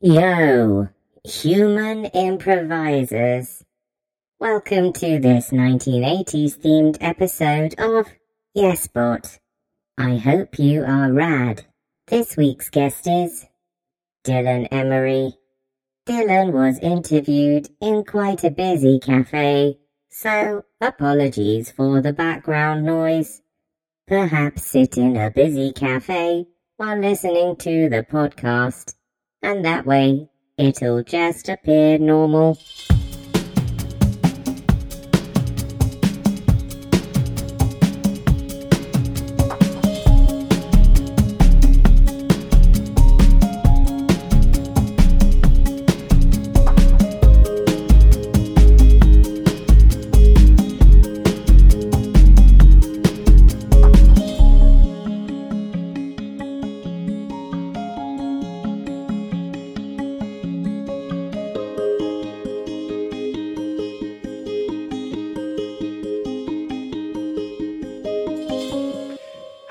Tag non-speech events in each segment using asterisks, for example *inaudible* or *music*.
Yo, human improvisers. Welcome to this 1980s themed episode of Yesbot. I hope you are rad. This week's guest is Dylan Emery. Dylan was interviewed in quite a busy cafe, so apologies for the background noise. Perhaps sit in a busy cafe while listening to the podcast, and that way it'll just appear normal.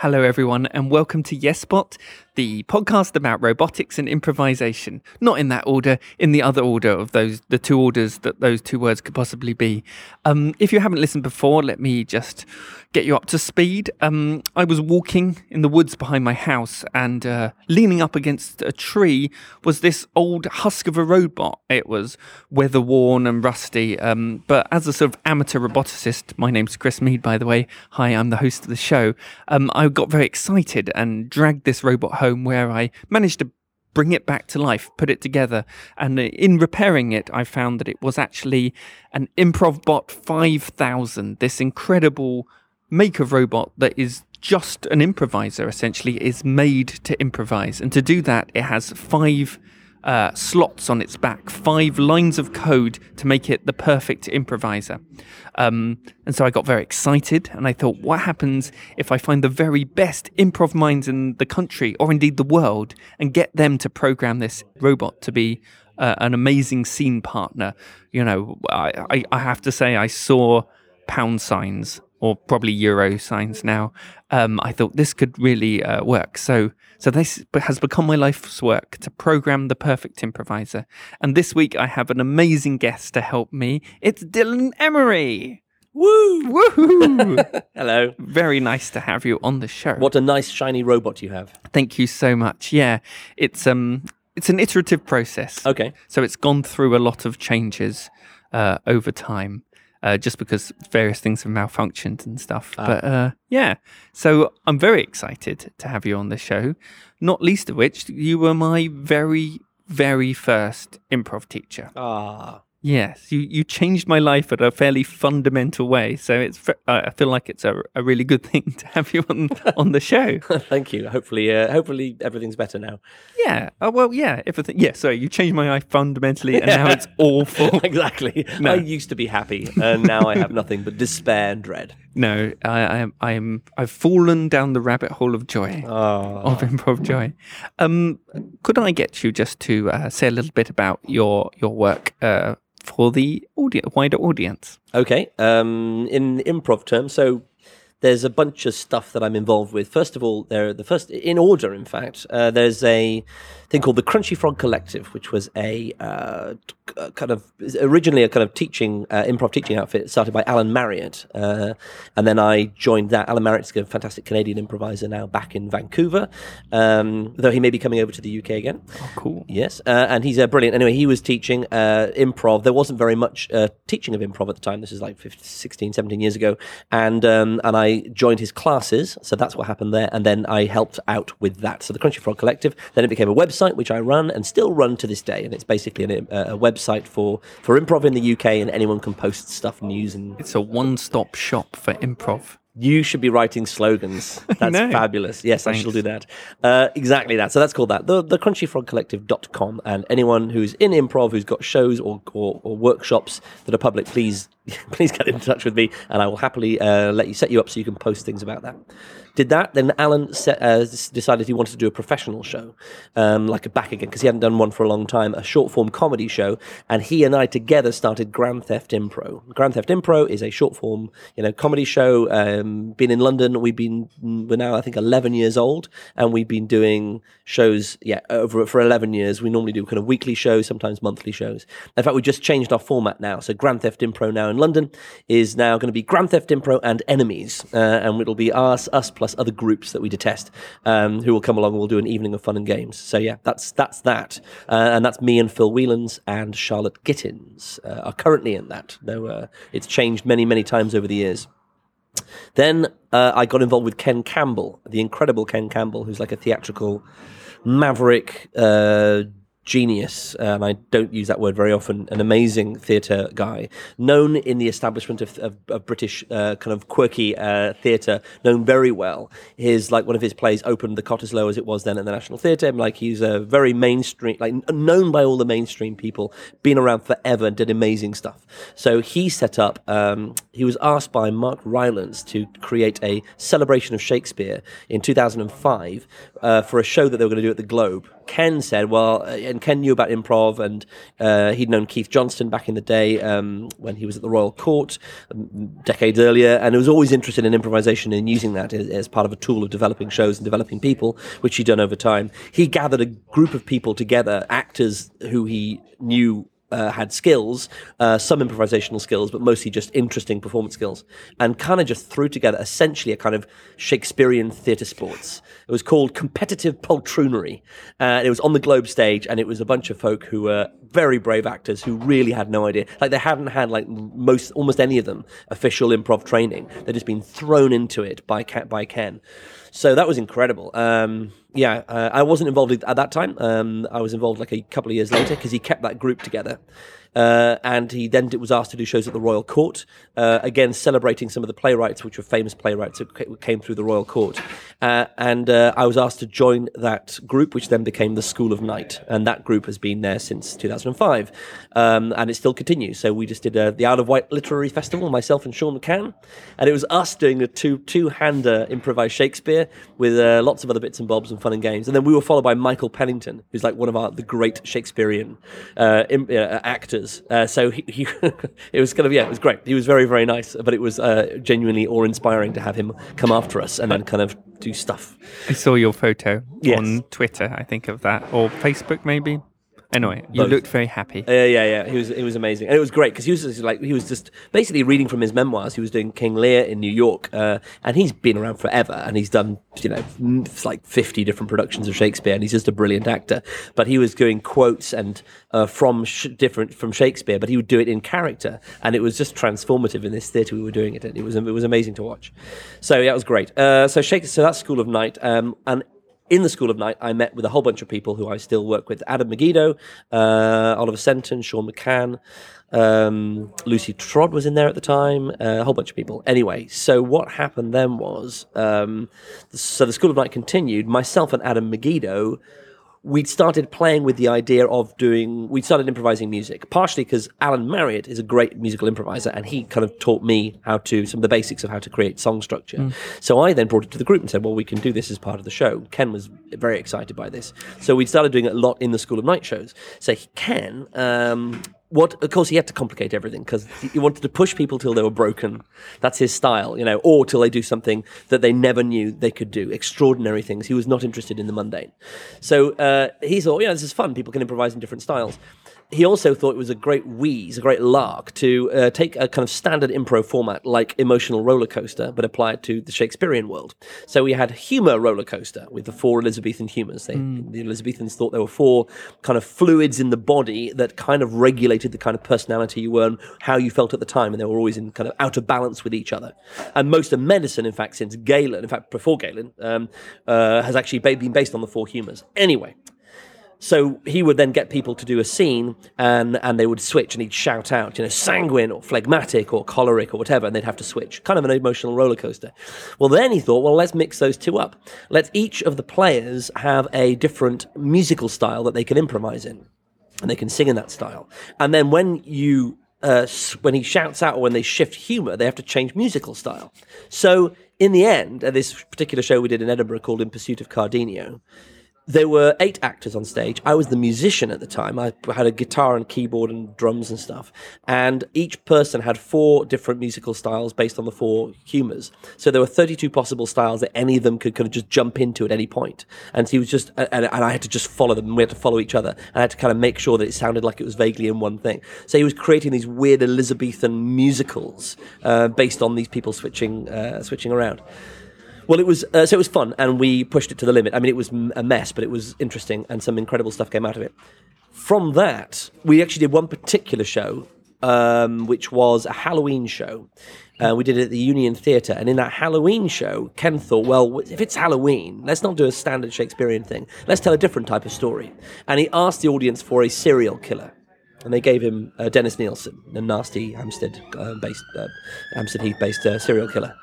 Hello, everyone, and welcome to Yesbot, the podcast about robotics and improvisation. Not in that order, in the other order of those, the two orders that those two words could possibly be. Um, if you haven't listened before, let me just get you up to speed. Um, I was walking in the woods behind my house, and uh, leaning up against a tree was this old husk of a robot. It was weather worn and rusty, um, but as a sort of amateur roboticist, my name's Chris Mead, by the way. Hi, I'm the host of the show. Um, I got very excited and dragged this robot home where I managed to bring it back to life, put it together. And in repairing it, I found that it was actually an ImprovBot 5000, this incredible make of robot that is just an improviser, essentially, is made to improvise. And to do that, it has five uh, slots on its back, five lines of code to make it the perfect improviser. Um, and so I got very excited and I thought, what happens if I find the very best improv minds in the country or indeed the world and get them to program this robot to be uh, an amazing scene partner? You know, I, I, I have to say, I saw pound signs or probably euro signs now. Um, I thought this could really uh, work. So, so this has become my life's work to program the perfect improviser. And this week I have an amazing guest to help me. It's Dylan Emery. Woo! Woohoo! *laughs* Hello. Very nice to have you on the show. What a nice shiny robot you have. Thank you so much. Yeah, it's um, it's an iterative process. Okay. So it's gone through a lot of changes uh, over time. Uh, just because various things have malfunctioned and stuff. Ah. But uh, yeah, so I'm very excited to have you on the show. Not least of which, you were my very, very first improv teacher. Ah. Yes, you, you changed my life in a fairly fundamental way. So it's I I feel like it's a, a really good *laughs* thing to have you on on the show. *laughs* Thank you. Hopefully, uh, hopefully everything's better now. Yeah. Oh well. Yeah. Everything. Yeah. Sorry, you changed my life fundamentally, and now it's *laughs* awful. exactly. No. I used to be happy, and now I have nothing but despair and dread. No, I, I am. I am. I've fallen down the rabbit hole of joy. Oh. Of improv joy. Um, could I get you just to uh, say a little bit about your your work uh, for the wider audience? Okay. Um, in improv terms, so there's a bunch of stuff that I'm involved with. First of all, there the first in order, in fact, uh, there's a thing called the Crunchy Frog Collective, which was a uh, kind of originally a kind of teaching uh, improv teaching outfit started by Alan Marriott, uh, and then I joined that. Alan Marriott's a fantastic Canadian improviser now back in Vancouver, um, though he may be coming over to the UK again. Oh, cool. Yes, uh, and he's uh, brilliant. Anyway, he was teaching uh, improv. There wasn't very much uh, teaching of improv at the time. This is like 15, 16, 17 years ago. And um, and I joined his classes. So that's what happened there. And then I helped out with that. So the Crunchy Frog Collective. Then it became a website, which I run and still run to this day. And it's basically an, a, a website for, for improv in the UK. And anyone can post stuff, news, and It's a one-stop shop for improv. You should be writing slogans. *laughs* That's fabulous. Yes, I shall do that. Uh, exactly that. So that's called that. The, the crunchyfrogcollective.com. And anyone who's in improv, who's got shows or, or, or workshops that are public, please *laughs* please get in touch with me and I will happily uh, let you set you up so you can post things about that. did that. Then Alan set, uh, decided he wanted to do a professional show, um, like a back again, because he hadn't done one for a long time, a short form comedy show. And he and I together started Grand Theft Impro. Grand Theft Impro is a short form, you know, comedy show. Um, been in London. We've been we're now I think 11 years old, and we've been doing shows yeah over for 11 years. We normally do kind of weekly shows, sometimes monthly shows. In fact, we just changed our format now. So Grand Theft Impro now in London is now going to be Grand Theft Impro and Enemies, uh, and it'll be us, us plus other groups that we detest, um, who will come along. and We'll do an evening of fun and games. So yeah, that's that's that, uh, and that's me and Phil Whelans and Charlotte Gittins uh, are currently in that. Though uh, it's changed many many times over the years. Then uh, I got involved with Ken Campbell, the incredible Ken Campbell, who's like a theatrical maverick uh, genius, and I don't use that word very often, an amazing theatre guy, known in the establishment of, of, of British uh, kind of quirky uh, theatre, known very well. His like one of his plays opened the Cottesloe as it was then at the National Theatre. Like he's a very mainstream, like known by all the mainstream people, been around forever, did amazing stuff. So he set up. Um, he was asked by Mark Rylance to create a celebration of Shakespeare in 2005 uh, for a show that they were going to do at the Globe. Ken said, well, uh, and Ken knew about improv, and uh, he'd known Keith Johnstone back in the day um, when he was at the Royal Court um, decades earlier, and he was always interested in improvisation and using that as, as part of a tool of developing shows and developing people, which he'd done over time. He gathered a group of people together, actors who he knew uh, had skills, uh, some improvisational skills, but mostly just interesting performance skills, and kind of just threw together essentially a kind of Shakespearean theatre sports. It was called competitive poltroonery. Uh, it was on the Globe stage, and it was a bunch of folk who were very brave actors who really had no idea. Like they hadn't had like most, almost any of them, official improv training. They'd just been thrown into it by by Ken. So that was incredible. Um, yeah, uh, I wasn't involved at that time. Um, I was involved like a couple of years later because he kept that group together. Uh, and he then was asked to do shows at the Royal Court, uh, again celebrating some of the playwrights, which were famous playwrights ca- came through the Royal Court. Uh, and uh, I was asked to join that group, which then became the School of Night, and that group has been there since 2005, um, and it still continues. So we just did uh, the Isle of Wight Literary Festival, myself and Sean McCann, and it was us doing a two two hander improvised Shakespeare with uh, lots of other bits and bobs and fun and games, and then we were followed by Michael Pennington, who's like one of our the great Shakespearean uh, uh. Uh, so he, he *laughs* it was kind of yeah, it was great. He was very very nice, but it was uh, genuinely awe inspiring to have him come after us and then kind of do stuff. I saw your photo Yes. on Twitter, I think of that, or Facebook maybe. Anyway, you Both. looked very happy. Yeah, yeah, yeah. He was he was amazing, and it was great because he was just like he was just basically reading from his memoirs. He was doing King Lear in New York, uh, and he's been around forever, and he's done you know like fifty different productions of Shakespeare, and he's just a brilliant actor. But he was doing quotes and uh, from sh- different from Shakespeare, but he would do it in character, and it was just transformative in this theatre we were doing it in. It was it was amazing to watch. So yeah, it was great. Uh, so Shakespeare, so that's School of Night, um, and in the School of Night, I met with a whole bunch of people who I still work with: Adam Meggido, uh, Oliver Senton, Sean McCann, um, Lucy Trodd was in there at the time, uh, a whole bunch of people. Anyway, so what happened then was, um, so the School of Night continued. Myself and Adam Meggido we'd started playing with the idea of doing we'd started improvising music partially because alan marriott is a great musical improviser and he kind of taught me how to some of the basics of how to create song structure. So i then brought it to the group and said well we can do this as part of the show. Ken was very excited by this. So we started doing it a lot in the school of night shows. So ken um, what of course he had to complicate everything because he wanted to push people till they were broken. That's his style you know or till they do something that they never knew they could do. Extraordinary things. He was not interested in the mundane. So uh, he thought yeah this is fun. People can improvise in different styles he also thought it was a great wheeze, a great lark to uh, take a kind of standard improv format like emotional roller coaster, but apply it to the Shakespearean world. So we had humor roller coaster with the four Elizabethan humors. They, The Elizabethans thought there were four kind of fluids in the body that kind of regulated the kind of personality you were and how you felt at the time, and they were always in kind of out of balance with each other. And most of medicine, in fact, since Galen, in fact, before Galen, um, uh, has actually been based on the four humors. Anyway. So he would then get people to do a scene and, and they would switch and he'd shout out, you know, sanguine or phlegmatic or choleric or whatever, and they'd have to switch. Kind of an emotional roller coaster. Well, then he thought, well, let's mix those two up. Let each of the players have a different musical style that they can improvise in and they can sing in that style. And then when you uh, when he shouts out or when they shift humor, they have to change musical style. So in the end, at this particular show we did in Edinburgh called In Pursuit of Cardenio, there were eight actors on stage. I was the musician at the time. I had a guitar and keyboard and drums and stuff. And each person had four different musical styles based on the four humors. So there were 32 possible styles that any of them could kind of just jump into at any point. And he was just, and, and I had to just follow them. We had to follow each other. And I had to kind of make sure that it sounded like it was vaguely in one thing. So he was creating these weird Elizabethan musicals uh, based on these people switching, uh, switching around. Well, it was uh, so it was fun, and we pushed it to the limit. I mean, it was a mess, but it was interesting, and some incredible stuff came out of it. From that, we actually did one particular show, um, which was a Halloween show. Uh, we did it at the Union Theatre, and in that Halloween show, Ken thought, well, if it's Halloween, let's not do a standard Shakespearean thing. Let's tell a different type of story. And he asked the audience for a serial killer and they gave him uh, Dennis Nilsen, a nasty Hampstead-based, uh, Hampstead Heath-based uh, serial killer,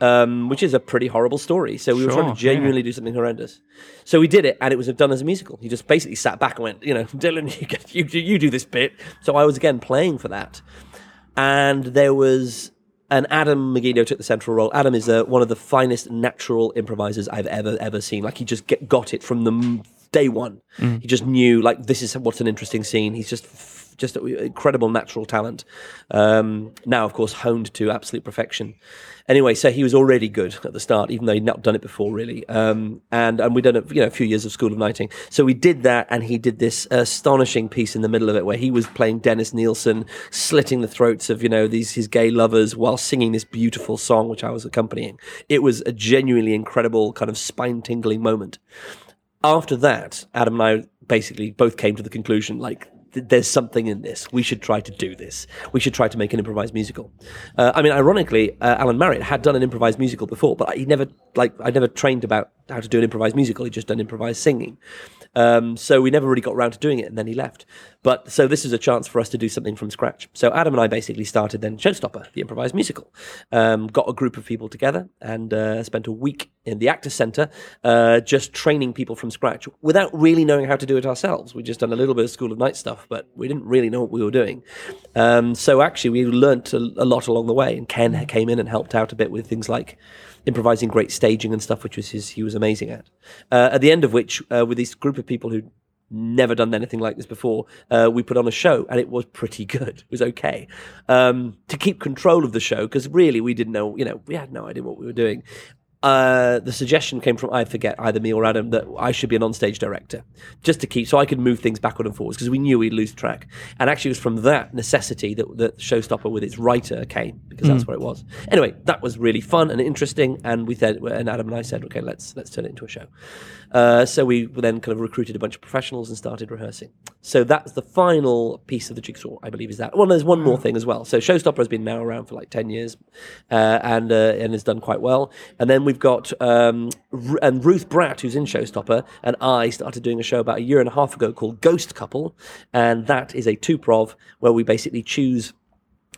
um, which is a pretty horrible story. So we were trying to genuinely do something horrendous. So we did it, and it was done as a musical. He just basically sat back and went, you know, *laughs* Dylan, you, get, you, you do this bit. So I was again playing for that, and there was. And Adam Meggido took the central role. Adam is uh, one of the finest natural improvisers I've ever ever seen. Like he just get, got it from the day one. He just knew like this is what's an interesting scene. He's just just incredible natural talent. Um, now, of course, honed to absolute perfection. Anyway, so he was already good at the start, even though he'd not done it before, really. Um, and and we'd done a, you know a few years of School of Nighting, so we did that, and he did this astonishing piece in the middle of it where he was playing Dennis Nilsen, slitting the throats of you know these his gay lovers while singing this beautiful song, which I was accompanying. It was a genuinely incredible kind of spine tingling moment after that, Adam and I basically both came to the conclusion like there's something in this. We should try to do this. We should try to make an improvised musical. Uh, I mean, ironically, uh, Alan Marriott had done an improvised musical before, but he never like I never trained about how to do an improvised musical. He just done improvised singing. Um, so we never really got around to doing it, and then he left. But so this is a chance for us to do something from scratch. So Adam and I basically started then Showstopper, the improvised musical. Um, got a group of people together and uh, spent a week in the Actors Centre uh, just training people from scratch without really knowing how to do it ourselves. We just done a little bit of School of Night stuff, but we didn't really know what we were doing. Um, so actually, we learnt a, a lot along the way, and Ken came in and helped out a bit with things like improvising great staging and stuff, which was his, he was amazing at. Uh, at the end of which, uh, with this group of people who never done anything like this before, uh, we put on a show and it was pretty good. It was okay. Um, to keep control of the show, because really we didn't know, you know, we had no idea what we were doing. Uh, the suggestion came from I forget either me or Adam that I should be an onstage director just to keep so I could move things backward and forwards because we knew we'd lose track. And actually it was from that necessity that that Showstopper with its writer came because that's what it was. Anyway that was really fun and interesting and we said and Adam and I said okay let's let's turn it into a show. Uh, so we then kind of recruited a bunch of professionals and started rehearsing so that's the final piece of the jigsaw I believe is that. Well there's one more thing as well. So Showstopper has been now around for like 10 years uh, and uh, and has done quite well. And then we've got um, R- and Ruth Bratt, who's in Showstopper, and I started doing a show about a year and a half ago called Ghost Couple, and that is a two prov where we basically choose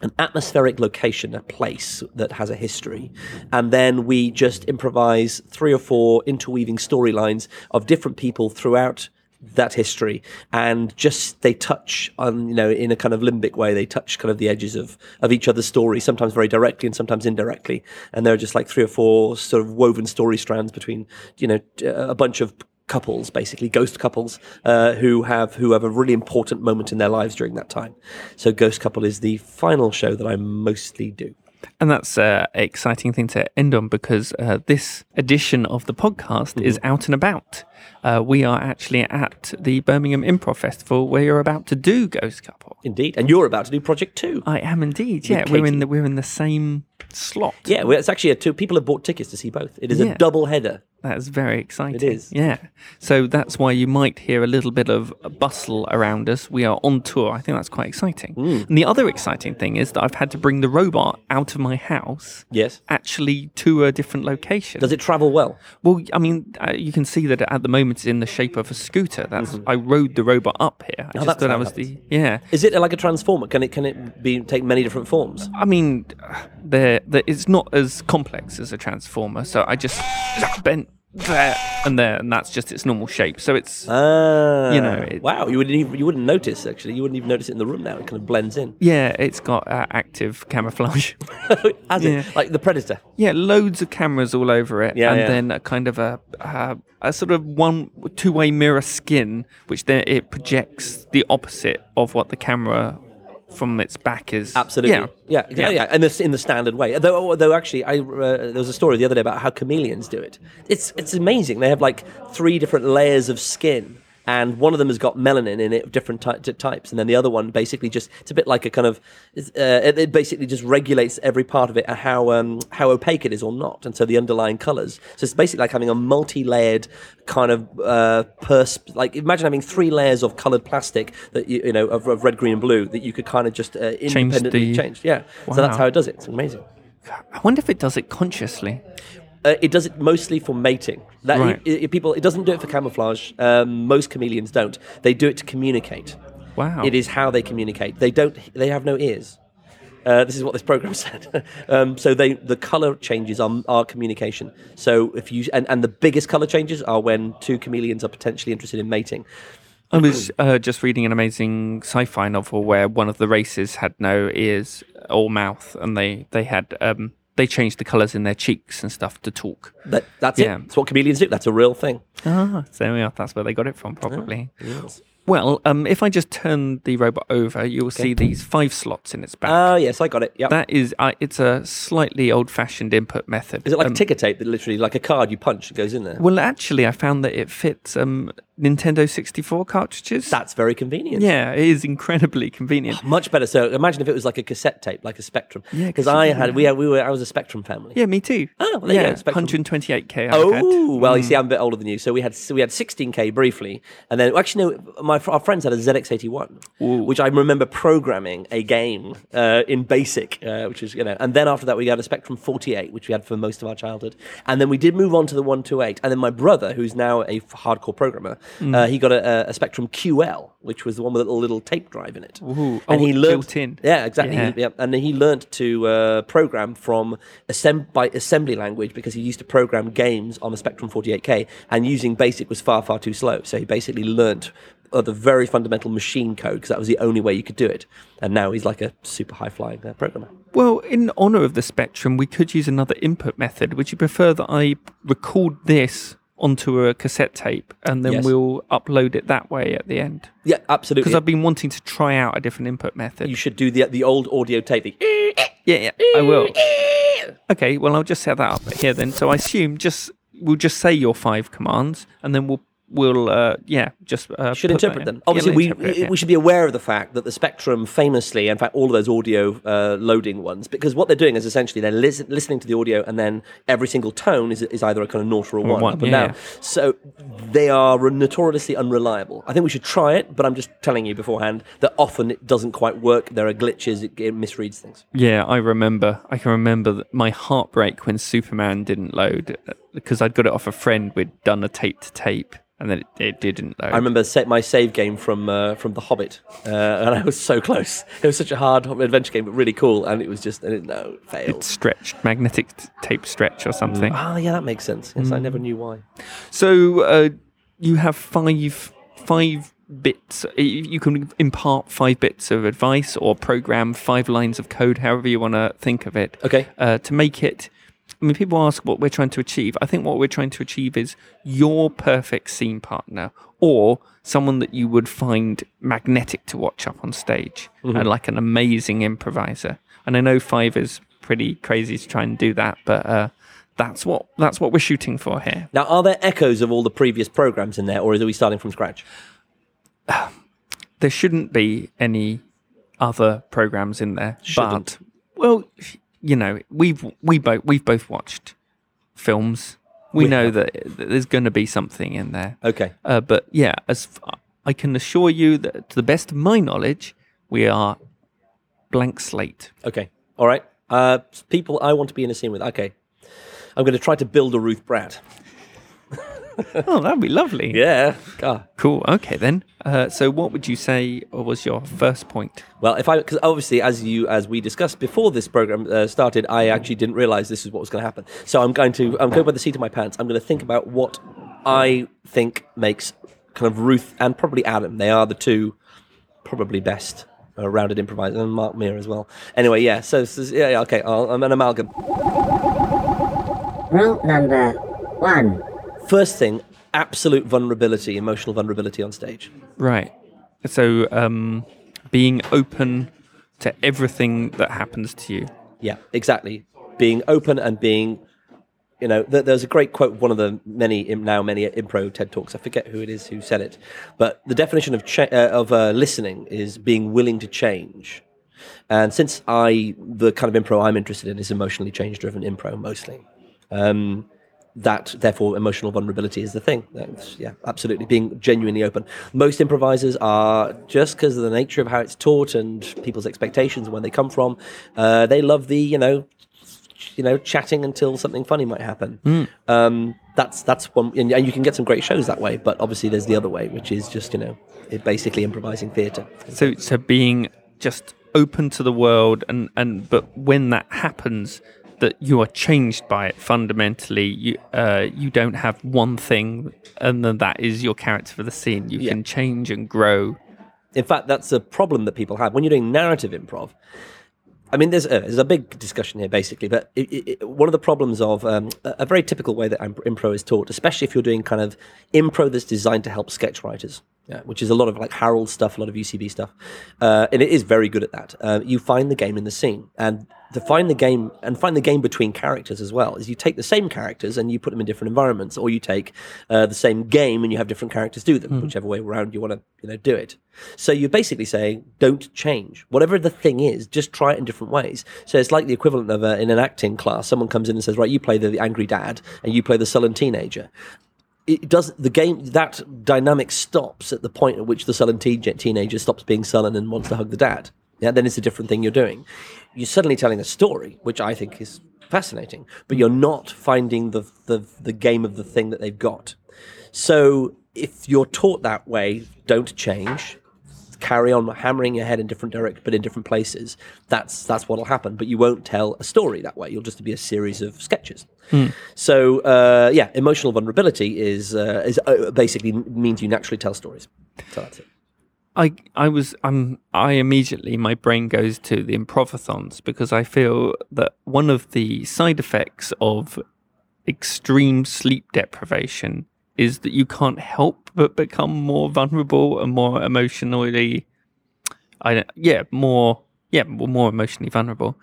an atmospheric location, a place that has a history, and then we just improvise three or four interweaving storylines of different people throughout that history. And just they touch on you know in a kind of limbic way they touch kind of the edges of of each other's story sometimes very directly and sometimes indirectly. And there are just like three or four sort of woven story strands between you know a bunch of couples basically ghost couples uh, who have who have a really important moment in their lives during that time. So ghost couple is the final show that i mostly do. And that's uh, an exciting thing to end on because uh, this edition of the podcast is out and about. Uh, we are actually at the Birmingham Improv Festival where you're about to do Ghost Couple. indeed and you're about to do project two I am indeed. Yeah, we're in the we're in the same slot. yeah well, it's actually a two people have bought tickets to see both it is Yeah. a double header That's very exciting. It is. Yeah. So that's why you might hear a little bit of bustle around us. We are on tour. I think that's quite exciting. Hmm. And the other exciting thing is that I've had to bring the robot out of my house yes actually to a different location. does it travel well Well, I mean, uh, you can see that at the moment is in the shape of a scooter. That's I rode the robot up here. I just Mm-hmm. that's thought that was the yeah. Is it like a transformer? Can it can it be take many different forms? I mean, there, there, it's not as complex as a transformer. So I just bent there and there, and that's just its normal shape. So it's Ah, You know, it- wow, you wouldn't even you wouldn't notice actually. You wouldn't even notice it in the room now. It kind of blends in. yeah, it's got uh, active camouflage. *laughs* As Yeah. it like the predator. yeah, loads of cameras all over it, Yeah, and yeah. then a kind of a uh, a sort of one two way mirror skin, which then it projects the opposite of what the camera from its back is. Absolutely. Yeah. Yeah. Yeah. Yeah. And this in the standard way. Though, though actually, I uh, there was a story the other day about how chameleons do it. It's it's amazing. They have like three different layers of skin. And one of them has got melanin in it, of different ty- t- types, and then the other one basically just—it's a bit like a kind of, uh, it, it basically just regulates every part of it and how um, how opaque it is or not, and so the underlying colors. So it's basically like having a multi-layered kind of uh, pers- like imagine having three layers of colored plastic that you, you know of, of red, green, and blue that you could kind of just uh, independently the- change. Yeah, so that's how it does it. It's amazing. I wonder if it does it consciously. Uh, it does it mostly for mating. That Right. it, it- people, it doesn't do it for camouflage. Um, most chameleons don't. They do it to communicate. Wow. It is how they communicate. They don't. They have no ears. Uh, this is what this program *laughs* said. um, so they, the color changes are, are communication. So if you and, and the biggest color changes are when two chameleons are potentially interested in mating. I was uh, just reading an amazing sci-fi novel where one of the races had no ears or mouth, and they they had um, they changed the colours in their cheeks and stuff to talk. That, that's Yeah. it. That's what chameleons do. That's a real thing. Ah, so there we are. That's where they got it from, probably. Yes. Well, um, if I just turn the robot over, you'll see these five slots in its back. Ah, yes, I got it. Yep. that is, uh, it's a slightly old-fashioned input method. Is it like Um, a ticker tape that literally, like a card you punch, it goes in there? Well, actually, I found that it fits um, Nintendo 64 cartridges. That's very convenient. yeah, it is incredibly convenient. *laughs* Much better. So imagine if it was like a cassette tape, like a Spectrum. Yeah, because 'cause I had we had, we were I was a Spectrum family. Yeah, me too. Oh, well, there you yeah, go, Spectrum. 128k. I've Oh had. Mm. well, you see, I'm a bit older than you. So we had so we had 16k briefly, and then actually no, my our friends had a ZX81, which I remember programming a game uh, in BASIC, uh, which is you know, and then after that we got a Spectrum 48, which we had for most of our childhood, and then we did move on to the 128, and then my brother, who's now a hardcore programmer, Mm. uh, he got a, a, Spectrum QL, which was the one with a little, tape drive in it, Ooh. and Oh, he learned built in. yeah, exactly. Yeah. He- yeah. And he learnt to uh, program from assemb- by assembly language because he used to program games on the Spectrum 48K, and using BASIC was far, far too slow. So he basically learnt uh, the very fundamental machine code because that was the only way you could do it. And now he's like a super high flying uh, programmer. Well, in honour of the Spectrum, we could use another input method. Would you prefer that I record this onto a cassette tape and then Yes. we'll upload it that way at the end? Yeah, absolutely. Because I've been wanting to try out a different input method. you should do the the old audio tape. The, Yeah, yeah, I will. Okay, well, I'll just set that up here then. So I assume just we'll just say your five commands, and then we'll we'll uh, yeah just uh, should interpret them. Yeah, Obviously, we'll we it, yeah. we should be aware of the fact that the Spectrum, famously, in fact, all of those audio uh, loading ones, because what they're doing is essentially they're lis- listening to the audio, and then every single tone is, is either a kind of naught or a one, one, up and yeah, down. yeah. So they are notoriously unreliable. I think we should try it, but I'm just telling you beforehand that often it doesn't quite work. There are glitches; it, it misreads things. Yeah, I remember. I can remember my heartbreak when Superman didn't load uh, because I'd got it off a friend. We'd done a tape to tape, and then it, it didn't. I remember set my save game from uh, from The Hobbit, uh, and I was so close. It was such a hard adventure game, but really cool, and it was just and it, no it failed. It stretched, magnetic t- tape stretch or something. Ah, yeah, that makes sense. Yes, I never knew why. So uh, you have five five bits. You can impart five bits of advice or program five lines of code, however you want to think of it. Okay. Uh, to make it. I mean, people ask what we're trying to achieve. I think what we're trying to achieve is your perfect scene partner or someone that you would find magnetic to watch up on stage, and like an amazing improviser. And I know five is pretty crazy to try and do that, but uh, that's what that's what we're shooting for here. Now, are there echoes of all the previous programs in there, or are we starting from scratch? *sighs* there shouldn't be any other programs in there. Shouldn't. But well, you know, we've we both we've both watched films. We, We know have. that, there's going to be something in there. Okay. Uh, but yeah, as f- I can assure you that to the best of my knowledge, we are blank slate. Okay. All right. Uh, people I want to be in a scene with. Okay. I'm going to try to build a Ruth Bratt. Oh, that'd be lovely. yeah. God. Cool. Okay, then. Uh, so, what would you say was your first point? Well, if I because obviously as you as we discussed before this program uh, started, I actually didn't realize this is what was going to happen. So I'm going to I'm going by the seat of my pants. I'm going to think about what I think makes kind of Ruth and probably Adam. They are the two probably best uh, rounded improvisers, and Mark Meir as well. Anyway, yeah. So, so yeah, yeah, okay. I'll, I'm an amalgam. Rule number one. First thing, absolute vulnerability, emotional vulnerability on stage. Right. So, um, being open to everything that happens to you. Yeah, exactly. Being open and being, you know, th- there's a great quote, one of the many now many impro TED talks. I forget who it is who said it, but the definition of cha- uh, of uh, listening is being willing to change. And since I, the kind of improv I'm interested in is emotionally change driven improv mostly. Um, that therefore emotional vulnerability is the thing. That's, yeah, absolutely. Being genuinely open. Most improvisers are just because of the nature of how it's taught and people's expectations and where they come from. Uh, they love the you know, you know, chatting until something funny might happen. Um, that's that's one, and, and you can get some great shows that way. But obviously, there's the other way, which is just you know, it basically improvising theatre. So, so being just open to the world, and and but when that happens, that you are changed by it fundamentally. You uh, you don't have one thing, and then that is your character for the scene. You Yeah. can change and grow. In fact, that's a problem that people have when you're doing narrative improv. I mean, there's a, there's a big discussion here, basically, but it, it, one of the problems of um, a, a very typical way that imp- impro is taught, especially if you're doing kind of impro that's designed to help sketch writers, yeah, which is a lot of like Harold stuff, a lot of UCB stuff, uh, and it is very good at that. Uh, you find the game in the scene, and to find the game and find the game between characters as well is you take the same characters and you put them in different environments, or you take uh, the same game and you have different characters do them, whichever way around you want to you know do it. So you're basically saying don't change whatever the thing is, just try it in different ways. So it's like the equivalent of uh, in an acting class, someone comes in and says, right, you play the, the angry dad and you play the sullen teenager it does the game that dynamic stops at the point at which the sullen teen- teenager stops being sullen and wants to hug the dad. Yeah, then it's a different thing you're doing. You're suddenly telling a story, which I think is fascinating, but you're not finding the the, the game of the thing that they've got. So if you're taught that way, don't change. Carry on hammering your head in different direct, but in different places. That's that's what'll happen. But you won't tell a story that way. You'll just be a series of sketches. So uh, yeah, emotional vulnerability is uh, is uh, basically means you naturally tell stories. So that's it. I I was I'm I immediately my brain goes to the improvathons because I feel that one of the side effects of extreme sleep deprivation is that you can't help but become more vulnerable and more emotionally I yeah more yeah more emotionally vulnerable.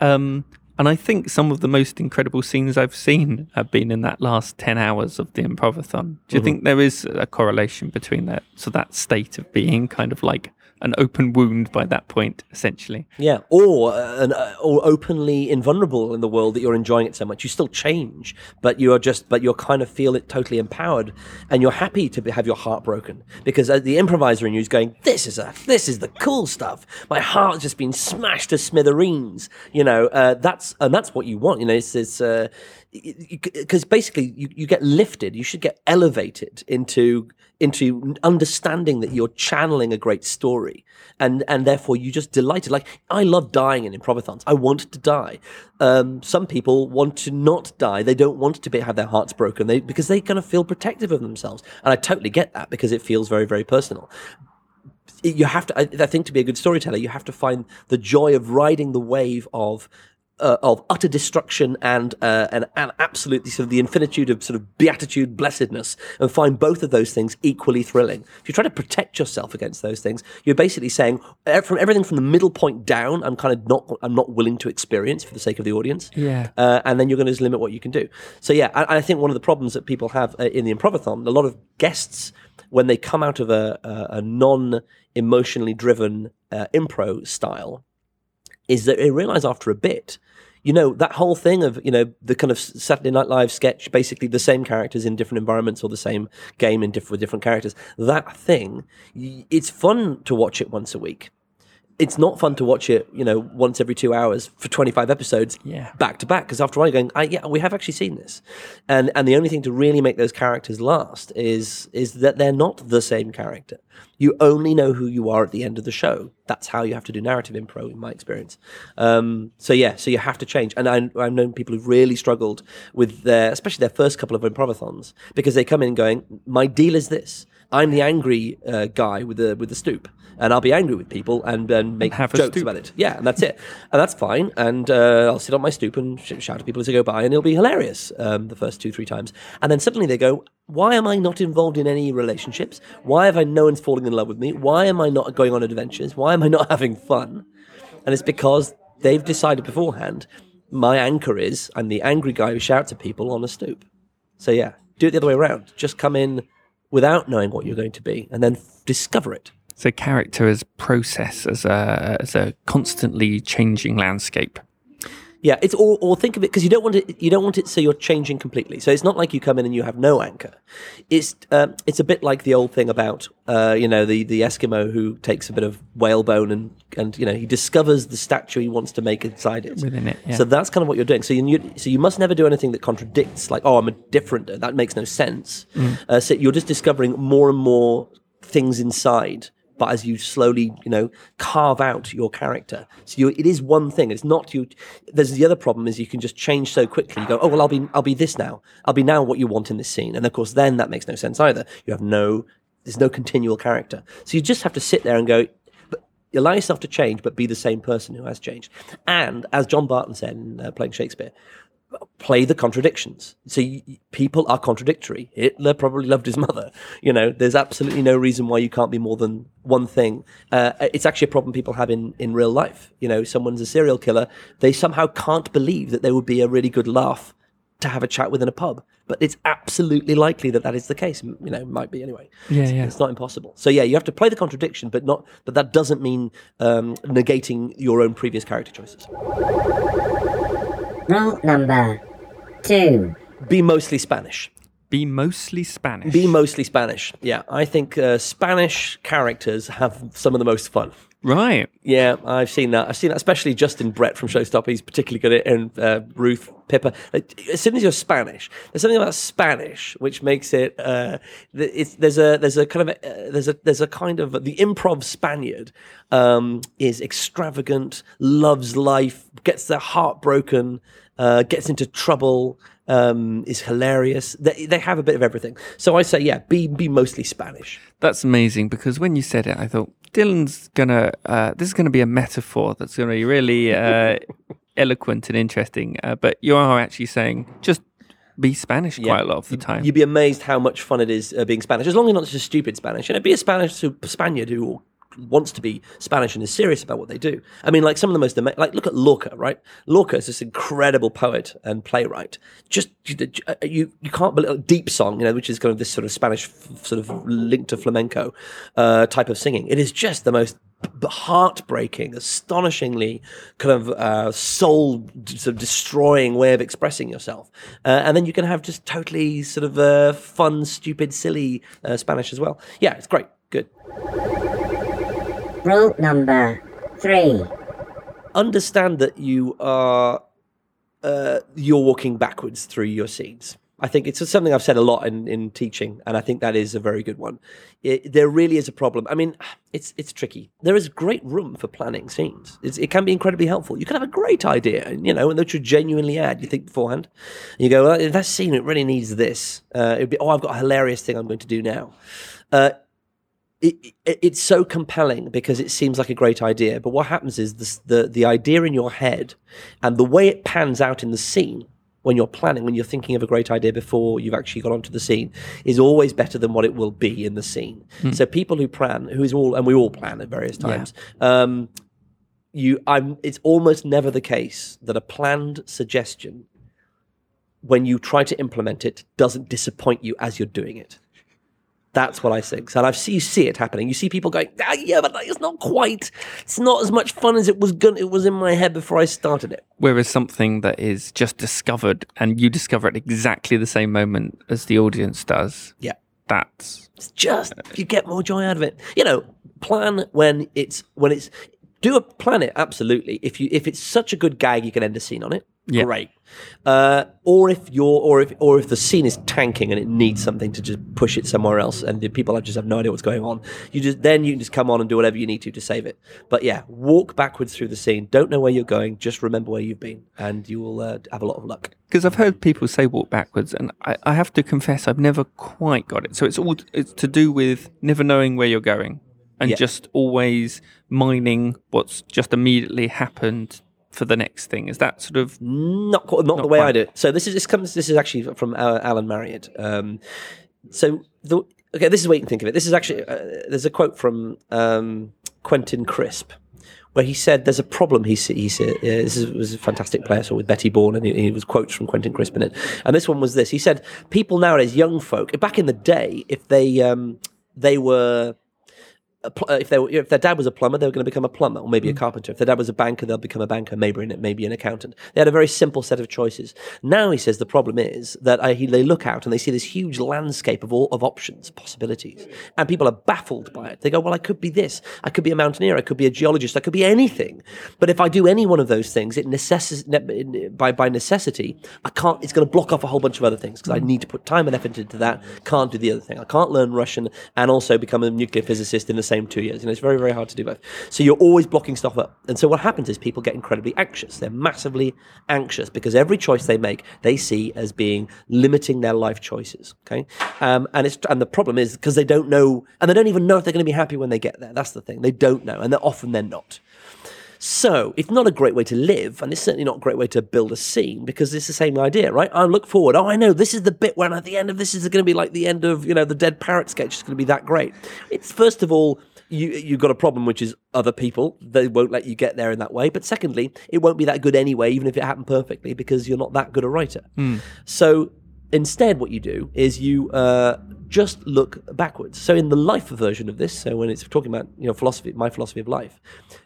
Um and I think some of the most incredible scenes I've seen have been in that last 10 hours of the improvathon. Do you mm-hmm. think there is a correlation between that? So, that state of being kind of like an open wound by that point, essentially. Yeah, or uh, an, uh, or openly invulnerable in the world that you're enjoying it so much. You still change, but you are just, but you're kind of feel it totally empowered, and you're happy to be, have your heart broken because uh, the improviser in you is going, "This is a, this is the cool stuff. My heart's just been smashed to smithereens." You know, uh, that's and that's what you want. You know, it's, it's uh, because basically you, you get lifted. You should get elevated into into understanding that you're channeling a great story, and and therefore you just delighted. Like I love dying in improvathons. I want to die. Um, some people want to not die. They don't want to be, have their hearts broken. They because they kind of feel protective of themselves, and I totally get that because it feels very very personal you have to. I, I think to be a good storyteller, you have to find the joy of riding the wave of. Uh, of utter destruction and uh, and and absolutely sort of the infinitude of sort of beatitude, blessedness, and find both of those things equally thrilling. If you try to protect yourself against those things, you're basically saying eh, from everything from the middle point down, I'm kind of not I'm not willing to experience for the sake of the audience. Yeah. Uh, and then you're going to limit what you can do. So yeah, I, I think one of the problems that people have uh, in the improvathon, a lot of guests when they come out of a, a, a non emotionally driven uh, impro style, is that they realize after a bit, you know, that whole thing of, you know, the kind of Saturday Night Live sketch, basically the same characters in different environments or the same game in different, with different characters, that thing, it's fun to watch it once a week it's not fun to watch it, you know, once every two hours for 25 episodes Yeah. back to back. Because after a while, you're going, I, yeah, we have actually seen this. And and the only thing to really make those characters last is is that they're not the same character. You only know who you are at the end of the show. That's how you have to do narrative improv, in my experience. Um, so yeah, so you have to change. And I, I've known people who've really struggled with their, especially their first couple of improvathons, because they come in going, my deal is this. I'm the angry uh, guy with the with the stoop, and I'll be angry with people and, and make have jokes about it. Yeah, and that's it, and that's fine. And uh, I'll sit on my stoop and sh- shout at people as I go by, and it'll be hilarious um, the first two three times. And then suddenly they go, "Why am I not involved in any relationships? Why have I no one's falling in love with me? Why am I not going on adventures? Why am I not *laughs* having fun?" And it's because they've decided beforehand. My anchor is I'm the angry guy who shouts at people on a stoop. So yeah, do it the other way around. Just come in without knowing what you're going to be, and then f- discover it. So character as process, as a as a constantly changing landscape. Yeah, it's or, or think of it because you don't want it. You don't want it so you're changing completely. So it's not like you come in and you have no anchor. It's um, it's a bit like the old thing about uh, you know the the Eskimo who takes a bit of whalebone and and you know he discovers the statue he wants to make inside it. Within it, yeah. So that's kind of what you're doing. So you, you so you must never do anything that contradicts. Like oh, I'm a different. That makes no sense. Mm. Uh, so you're just discovering more and more things inside but as you slowly, you know, carve out your character. So it is one thing. It's not you. There's the other problem is you can just change so quickly. You go, oh well, I'll be, I'll be this now. I'll be now what you want in this scene. And of course, then that makes no sense either. You have no, there's no continual character. So you just have to sit there and go. But allow yourself to change, but be the same person who has changed. And as John Barton said in uh, playing Shakespeare, play the contradictions. So y y- people are contradictory. Hitler probably loved his mother. You know, there's absolutely no reason why you can't be more than one thing. Uh, it's actually a problem people have in, in real life. You know, someone's a serial killer. They somehow can't believe that there would be a really good laugh to have a chat with in a pub. But it's absolutely likely that that is the case. You know, might be anyway. Yeah, It's- yeah. It's not impossible. So yeah, you have to play the contradiction, but not. But that doesn't mean um, negating your own previous character choices. Rule number two. Be mostly Spanish. Be mostly Spanish. Be mostly Spanish. Yeah, I think uh, Spanish characters have some of the most fun. Right. Yeah, I've seen that. I've seen that, especially Justin Brett from Showstopper. He's particularly good at it, and uh, Ruth Pippa. Like, as soon as you're Spanish, there's something about Spanish which makes it. Uh, it's, there's a there's a kind of a, uh, there's a there's a kind of the improv Spaniard um, is extravagant, loves life, gets their heart broken, uh, gets into trouble. Um, is hilarious. They, they have a bit of everything. So I say, yeah, be be mostly Spanish. That's amazing because when you said it, I thought Dylan's gonna. Uh, this is gonna be a metaphor that's gonna be really uh, *laughs* eloquent and interesting. Uh, but you are actually saying just be Spanish quite a lot of the time. You'd be amazed how much fun it is uh, being Spanish, as long as you're not just a stupid Spanish. You know, be a Spanish Spaniard who wants to be Spanish and is serious about what they do. I mean, like some of the most like look at Lorca, right? Lorca is this incredible poet and playwright. Just you you, can't believe deep song, you know, which is kind of this sort of Spanish sort of linked to flamenco uh, type of singing. It is just the most heartbreaking, astonishingly kind of uh, soul sort of destroying way of expressing yourself. Uh, and then you can have just totally sort of uh, fun, stupid, silly uh, Spanish as well. Yeah, it's great. Good. Rule number three. Understand that you are uh, you're walking backwards through your scenes. I think it's something I've said a lot in, in teaching, and I think that is a very good one. It, there really is a problem. I mean, it's it's tricky. There is great room for planning scenes. It's, it can be incredibly helpful. You can have a great idea, and you know, and that you genuinely add. You think beforehand, and you go, well, that scene it really needs this. Uh, it'd be, oh, I've got a hilarious thing I'm going to do now. Uh, it, it, it's so compelling because it seems like a great idea. But what happens is this, the the idea in your head and the way it pans out in the scene when you're planning, when you're thinking of a great idea before you've actually got onto the scene, is always better than what it will be in the scene. So people who plan, who is all, and we all plan at various times. Um, you, I'm. It's almost never the case that a planned suggestion, when you try to implement it, doesn't disappoint you as you're doing it. That's what I think. And I've see you see it happening. You see people going, ah, yeah, but it's not quite. It's not as much fun as it was going. It was in my head before I started it. Whereas something that is just discovered and you discover at exactly the same moment as the audience does, Yeah, that's it's just you get more joy out of it. You know, plan when it's when it's do a plan it absolutely. If you if it's such a good gag, you can end a scene on it. Great. Uh, or if you're or if or if the scene is tanking and it needs something to just push it somewhere else, and the people just have no idea what's going on, you just then you can just come on and do whatever you need to to save it. But yeah, walk backwards through the scene. Don't know where you're going. Just remember where you've been, and you will uh, have a lot of luck. Because I've heard people say walk backwards, and I, I have to confess I've never quite got it. So it's all it's to do with never knowing where you're going, and Yeah. just always mining what's just immediately happened for the next thing. Is that sort of Not quite, not, the Not way I do it. So this is this comes. This is actually from uh, Alan Marriott. Um, so the okay, this is what you can think of it. This is actually uh, there's a quote from um, Quentin Crisp. Where he said, "There's a problem." He said, "He said uh, this is, was a fantastic play so with Betty Bourne, and he, he was quotes from Quentin Crisp in it. And this one was this: He said, "People nowadays, young folk, back in the day, if they um, they were pl- uh, if they were, if their dad was a plumber, they were going to become a plumber or maybe a carpenter. If their dad was a banker, they'll become a banker, maybe an, maybe an accountant. They had a very simple set of choices. Now he says the problem is that uh, he, they look out and they see this huge landscape of all of options, possibilities, and people are baffled by it. They go, "Well, I could be this. I could be a mountaineer. I could be a geologist. I could be anything. But if I do any one of those things, it necessis- ne- by by necessity, I can't. It's going to block off a whole bunch of other things because I need to put time and effort into that. Can't do the other thing. I can't learn Russian and also become a nuclear physicist in the same two years. You know, it's very very hard to do both. So you're always blocking stuff up. And so what happens is people get incredibly anxious. They're massively anxious because every choice they make, they see as being limiting their life choices. Okay, um, and it's and the problem is because they don't know and they don't even know if they're going to be happy when they get there. That's the thing. They don't know, and often they're not. So it's not a great way to live, and it's certainly not a great way to build a scene because it's the same idea, right? I look forward. Oh, I know this is the bit when at the end of this is going to be like the end of you know the dead parrot sketch. is going to be that great. It's first of all. You, you've got a problem, which is other people. They won't let you get there in that way. But secondly, it won't be that good anyway, even if it happened perfectly, because you're not that good a writer. Hmm. So instead, what you do is you uh, just look backwards. So in the life version of this, so when it's talking about you know philosophy, my philosophy of life,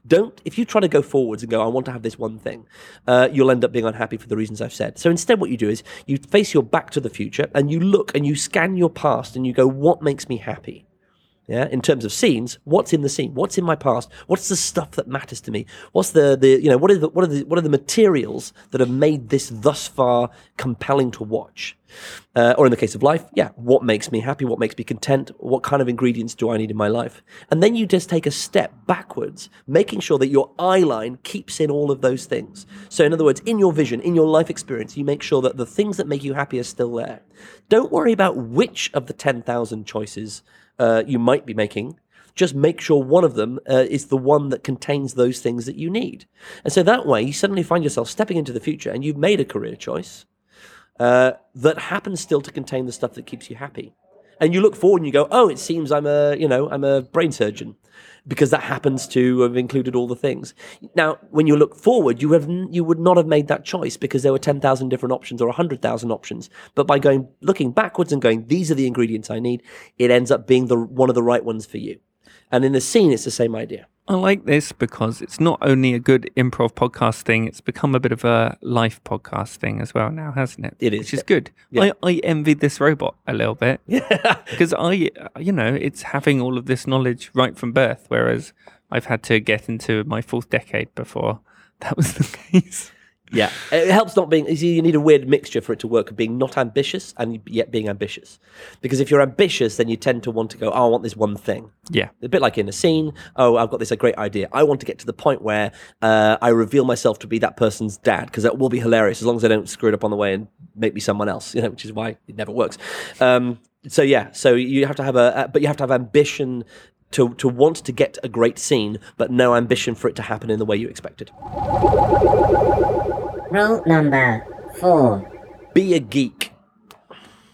don't if you try to go forwards and go, I want to have this one thing, uh, you'll end up being unhappy for the reasons I've said. So instead, what you do is you face your back to the future and you look and you scan your past and you go, what makes me happy? Yeah, in terms of scenes, what's in the scene? What's in my past? What's the stuff that matters to me? What's the, the you know what are the what are the what are the materials that have made this thus far compelling to watch? Uh, or in the case of life, yeah, what makes me happy? What makes me content? What kind of ingredients do I need in my life? And then you just take a step backwards, making sure that your eye line keeps in all of those things. So, in other words, in your vision, in your life experience, you make sure that the things that make you happy are still there. Don't worry about which of the 10,000 choices uh, you might be making. Just make sure one of them uh, is the one that contains those things that you need. And so that way, you suddenly find yourself stepping into the future and you've made a career choice uh, that happens still to contain the stuff that keeps you happy. And you look forward and you go, oh, it seems I'm a, you know, I'm a brain surgeon because that happens to have included all the things. Now, when you look forward, you have you would not have made that choice because there were ten thousand different options or hundred thousand options. But by going looking backwards and going, these are the ingredients I need, it ends up being the one of the right ones for you. And in the scene, it's the same idea. I like this because it's not only a good improv podcast thing, it's become a bit of a life podcast thing as well now, hasn't it? It is, Which is good. Yeah. I, I envy this robot a little bit. *laughs* Because I, you know, it's having all of this knowledge right from birth, whereas I've had to get into my fourth decade before that was the *laughs* case. Yeah, it helps not being. you see, You need a weird mixture for it to work of being not ambitious and yet being ambitious. Because if you're ambitious, then you tend to want to go, "Oh, I want this one thing." Yeah. A bit like in a scene. Oh, I've got this a great idea. I want to get to the point where uh, I reveal myself to be that person's dad because that will be hilarious as long as I don't screw it up on the way and make me someone else. You know, which is why it never works. Um, so yeah, so you have to have a, uh, but you have to have ambition. To, to want to get a great scene, but no ambition for it to happen in the way you expected. Rule number four. Be a geek.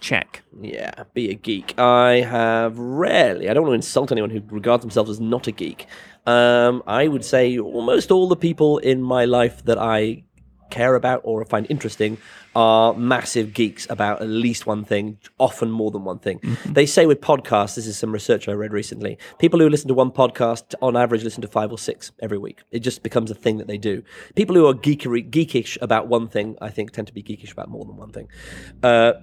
Check. Yeah, be a geek. I have rarely, I don't want to insult anyone who regards themselves as not a geek. Um, I would say almost all the people in my life that I care about or find interesting are massive geeks about at least one thing, often more than one thing. They say with podcasts, this is some research I read recently, people who listen to one podcast on average listen to five or six every week. It just becomes a thing that they do. People who are geekery, geekish about one thing, I think, tend to be geekish about more than one thing. Uh,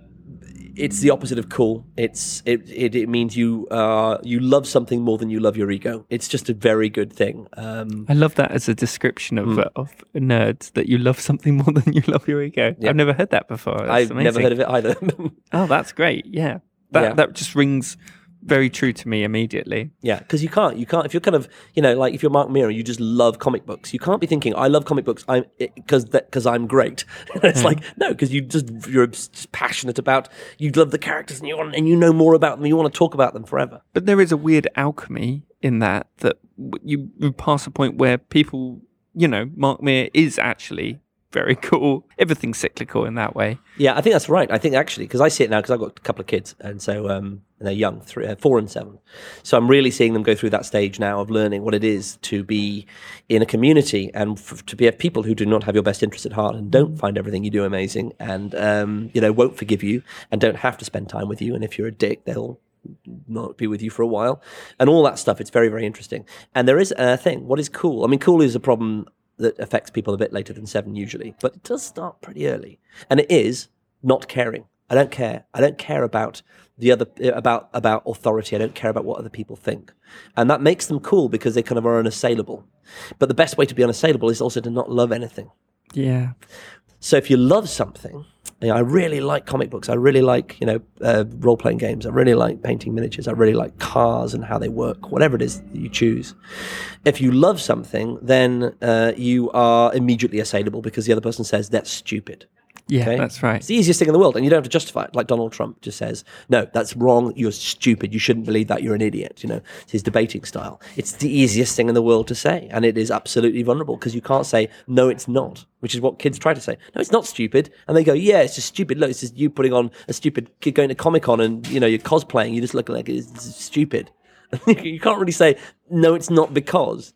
it's the opposite of cool. It's it it, it means you uh, you love something more than you love your ego. It's just a very good thing. Um, I love that as a description of, uh, of nerds that you love something *laughs* more than you love your ego. Yeah. I've never heard that before. That's I've never heard of it either. *laughs* Oh, that's great. Yeah. That Yeah. that just rings very true to me immediately. Yeah, because you can't, you can't. If you're kind of, you know, like if you're Mark Millar, you just love comic books. You can't be thinking, "I love comic books," I'm because because I'm great. *laughs* it's hmm. like no, because you just you're just passionate about. You love the characters and you want and you know more about them. You want to talk about them forever. But there is a weird alchemy in that that you, you pass a point where people, you know, Mark Millar is actually very cool. Everything's cyclical in that way. Yeah, I think that's right. I think actually, because I see it now, because I've got a couple of kids, and so um, and they're young, three, uh, four and seven. So I'm really seeing them go through that stage now of learning what it is to be in a community and f- to be have people who do not have your best interest at heart and don't find everything you do amazing, and um, you know won't forgive you and don't have to spend time with you. And if you're a dick, they'll not be with you for a while, and all that stuff. It's very, very interesting. And there is a thing. What is cool? I mean, cool is a problem that affects people a bit later than seven usually, but it does start pretty early, and it is not caring. I don't care. I don't care about the other uh, about about authority. I don't care about what other people think, and that makes them cool because they kind of are unassailable. But the best way to be unassailable is also to not love anything. Yeah. So if you love something, you know, I really like comic books. I really like you know uh, role playing games. I really like painting miniatures. I really like cars and how they work. Whatever it is that you choose. If you love something, then uh, you are immediately assailable because the other person says that's stupid. Yeah, Okay? that's right. It's the easiest thing in the world, and you don't have to justify it. Like Donald Trump just says, "No, that's wrong. You're stupid. You shouldn't believe that. You're an idiot." You know, it's his debating style. It's the easiest thing in the world to say, and it is absolutely vulnerable because you can't say, "No, it's not," which is what kids try to say. No, it's not stupid, and they go, "Yeah, it's just stupid. Look, it's just you putting on a stupid kid going to Comic Con, and you know you're cosplaying. You just look like it's stupid." *laughs* you can't really say, "No, it's not," because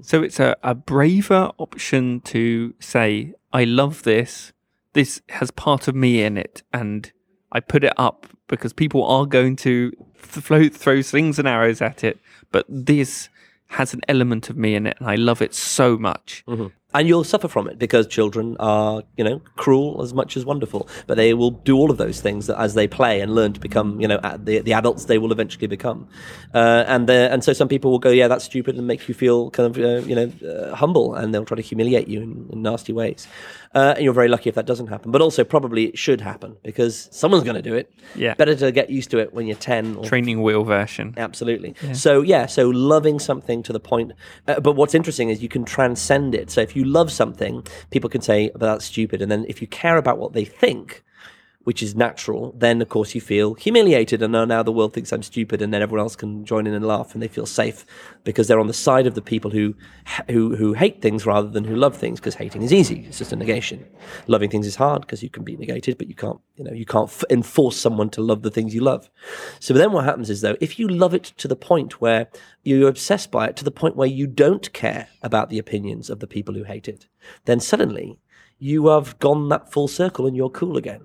So it's a, a braver option to say, I love this. This has part of me in it. And I put it up because people are going to th- throw slings and arrows at it. But this has an element of me in it. And I love it so much. Mm-hmm. And you'll suffer from it because children are, you know, cruel as much as wonderful. But they will do all of those things as they play and learn to become, you know, the, the adults they will eventually become. Uh, and the, and so some people will go, yeah, that's stupid, and make you feel kind of, uh, you know, uh, humble, and they'll try to humiliate you in, in nasty ways. Uh, and you're very lucky if that doesn't happen. But also, probably it should happen because someone's going to do it. Yeah. Better to get used to it when you're ten or Training wheel version. Absolutely. Yeah. So yeah, so loving something to the point. Uh, but what's interesting is you can transcend it. So if you love something, people can say, "But that's stupid," and then if you care about what they think, which is natural, then of course you feel humiliated, and now the world thinks I'm stupid, and then everyone else can join in and laugh, and they feel safe because they're on the side of the people who who who hate things rather than who love things. Because hating is easy; it's just a negation. Loving things is hard because you can be negated, but you can't. You know, you can't f- enforce someone to love the things you love. So then what happens is though, if you love it to the point where you're obsessed by it to the point where you don't care about the opinions of the people who hate it, then suddenly you have gone that full circle and you're cool again.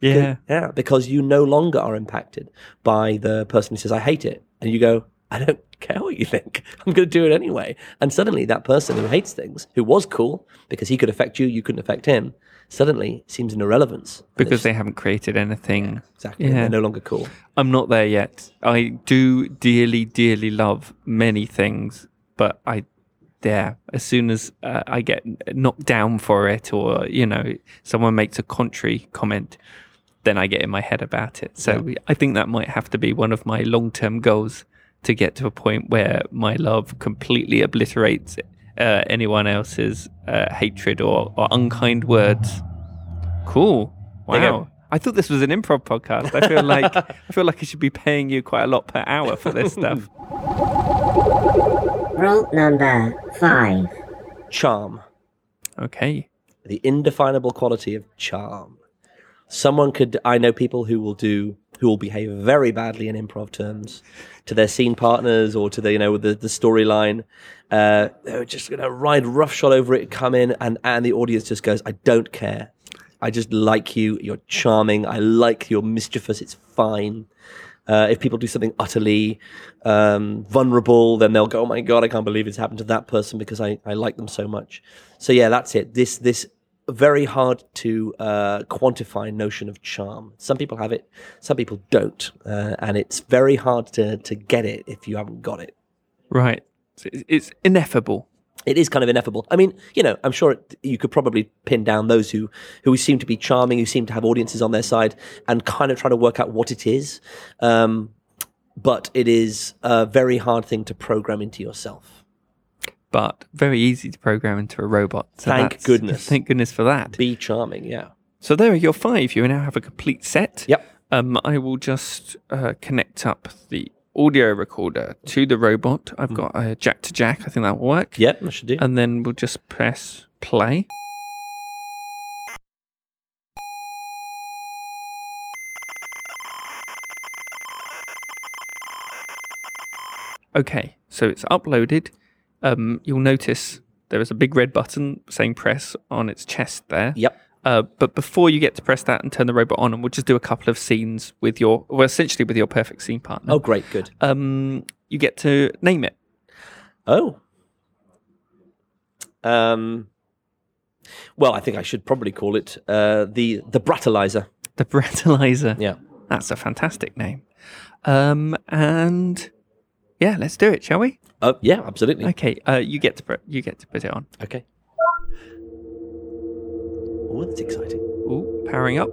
Yeah. Yeah, because you no longer are impacted by the person who says, I hate it. And you go, I don't care what you think. *laughs* I'm going to do it anyway. And suddenly that person who hates things, who was cool because he could affect you, you couldn't affect him, suddenly seems an irrelevance. Because they haven't created anything. exactly, Yeah. they're no longer cool. I'm not there yet. I do dearly, dearly love many things, but I, yeah, as soon as uh, I get knocked down for it, or you know, someone makes a contrary comment, then I get in my head about it. So I think that might have to be one of my long-term goals to get to a point where my love completely obliterates uh, anyone else's uh, hatred or, or unkind words. Cool. There you go. Wow. I thought this was an improv podcast. I feel like *laughs* I feel like I should be paying you quite a lot per hour for this stuff. *laughs* Rule number five. Charm. Okay. the indefinable quality of charm. Someone could, I know people who will do, who will behave very badly in improv terms to their scene partners or to the, you know, the, the storyline. Uh, they're just to ride roughshod over it, come in, and, and the audience just goes, I don't care. I just like you. You're charming. I like you're mischievous. It's fine. Uh, if people do something utterly um, vulnerable, then they'll go, "Oh my god, I can't believe it's happened to that person because I, I like them so much." So yeah, that's it. This this very hard to uh, quantify notion of charm. Some people have it, some people don't, uh, and it's very hard to to get it if you haven't got it. Right. It's- ineffable. It is kind of ineffable. I mean, you know, I'm sure it, you could probably pin down those who who seem to be charming, who seem to have audiences on their side, and kind of try to work out what it is. Um, but it is a very hard thing to program into yourself. But very easy to program into a robot. So Thank *laughs* goodness. Thank goodness for that. Be charming, yeah. So there are your five. You now have a complete set. Yep. Um, I will just uh, connect up the audio recorder to the robot. I've got a jack to jack. I think that will work. Yeah, that should do. And then we'll just press play. Okay, so it's uploaded. Um, you'll notice there is a big red button saying press on its chest there. Yep. Uh, but before you get to press that and turn the robot on, and we'll just do a couple of scenes with your, well, essentially with your perfect scene partner. Oh, great, good. Um, you get to name it. Oh. Um. Well, I think I should probably call it uh, the the Bratalizer. The Bratalizer. Yeah. That's a fantastic name. Um, and yeah, let's do it, shall we? Oh, yeah, absolutely. Okay. Uh, you get to put you get to put it on. Okay. Oh, that's exciting. Ooh, powering up.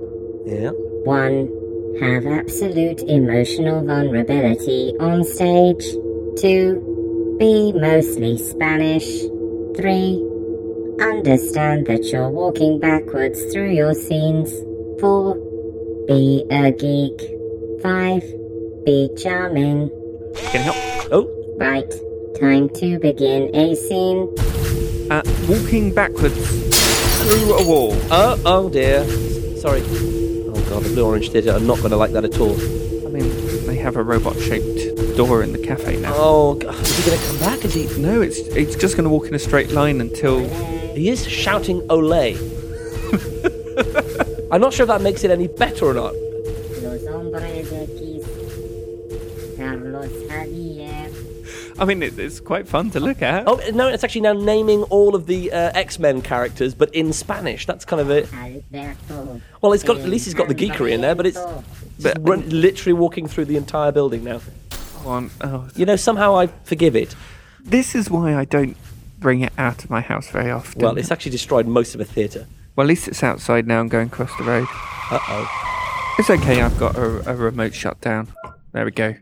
Yeah. 1. Have absolute emotional vulnerability on stage. 2. Be mostly Spanish. 3. Understand that you're walking backwards through your scenes. 4. Be a geek. 5. Be charming. Getting help? Oh, Right. Time to begin a scene. Uh, walking backwards through a wall. oh, oh dear. Sorry. Oh god, the Blue Orange Theatre are not going to like that at all. I mean, they have a robot-shaped door in the cafe now. Oh, god. is he going to come back? Is he? No, it's it's just going to walk in a straight line until. He is shouting "Olay." *laughs* I'm not sure if that makes it any better or not. I mean, it, it's quite fun to look at. Oh no, it's actually now naming all of the uh, X-Men characters, but in Spanish. That's kind of it. Well, it's got at least he's got the geekery in there, but it's But- run, literally walking through the entire building now. One- oh, You know, somehow I forgive it. this is why I don't bring it out of my house very often. Well, it's actually destroyed most of a theatre. Well, at least it's outside now and going across the road. Uh oh. It's okay. I've got a, a remote shutdown. There we go.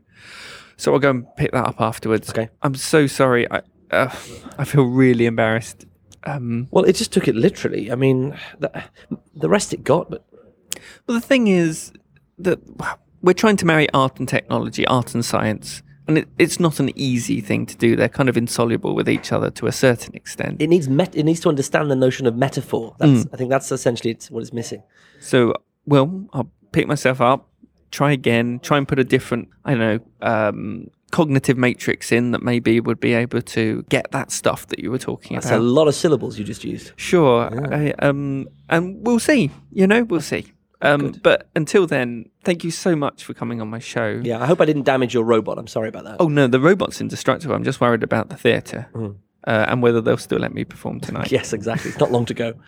So I'll go and pick that up afterwards. Okay. I'm so sorry. I uh, I feel really embarrassed. Um, Well, it just took it literally. I mean, the, the rest it got, but well, the thing is that we're trying to marry art and technology, art and science, and it, it's not an easy thing to do. They're kind of insoluble with each other to a certain extent. it needs met- it needs to understand the notion of metaphor. That's I think that's essentially what it's missing. So, well, I'll pick myself up, try again, try and put a different, I don't know, um, cognitive matrix in that maybe would be able to get that stuff that you were talking about. That's a lot of syllables you just used. Sure. I, um, and we'll see. You know, we'll see. Um, but until then, thank you so much for coming on my show. Yeah, I hope I didn't damage your robot. I'm sorry about that. Oh no, the robot's indestructible. I'm just worried about the theatre uh, and whether they'll still let me perform tonight. *laughs* Yes, exactly. It's not long to go. *laughs*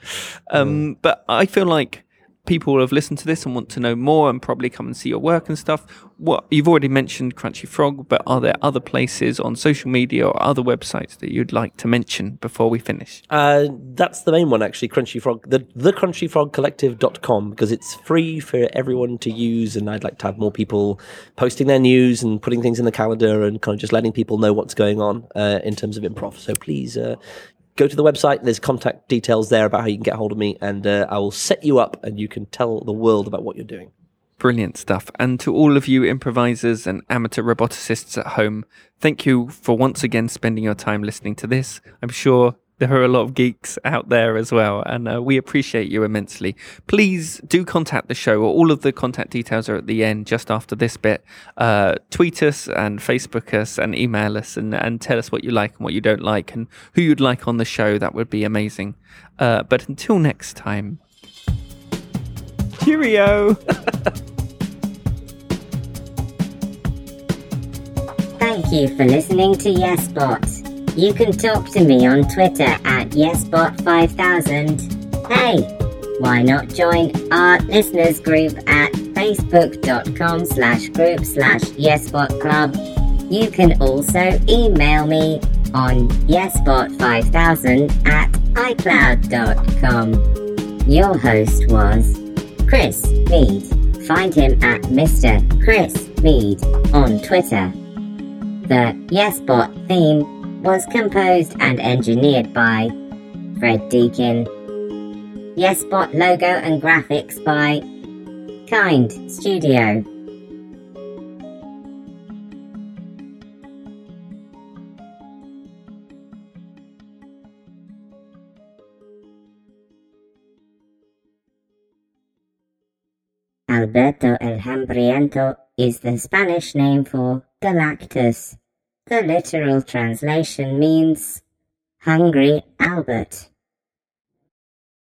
Um, but I feel like people have listened to this and want to know more and probably come and see your work and stuff. What you've already mentioned Crunchy Frog, but are there other places on social media or other websites that you'd like to mention before we finish? Uh, that's the main one, actually. Crunchy Frog, the the crunchyfrogcollective.com, because it's free for everyone to use, and I'd like to have more people posting their news and putting things in the calendar and kind of just letting people know what's going on uh, in terms of improv. So please uh, go to the website. There's contact details there about how you can get hold of me, and uh, I will set you up, and you can tell the world about what you're doing. Brilliant stuff. And to all of you improvisers and amateur roboticists at home, thank you for once again spending your time listening to this. I'm sure there are a lot of geeks out there as well, and uh, we appreciate you immensely. Please do contact the show. All of the contact details are at the end, just after this bit. Uh, tweet us and Facebook us and email us and, and tell us what you like and what you don't like and who you'd like on the show. That would be amazing. Uh, but until next time, cheerio! *laughs* Thank you for listening to YesBot. You can talk to me on Twitter at YesBot5000. Hey, why not join our listeners group at facebook.com slash group slash yesbotclub. You can also email me on yesbot5000 at icloud.com. Your host was Chris Mead. Find him at Mr. Chris Mead on Twitter. The YesBot theme was composed and engineered by Fred Deakin. YesBot logo and graphics by Kind Studio. Alberto el Hambriento is the Spanish name for Galactus. The literal translation means Hungry Albert.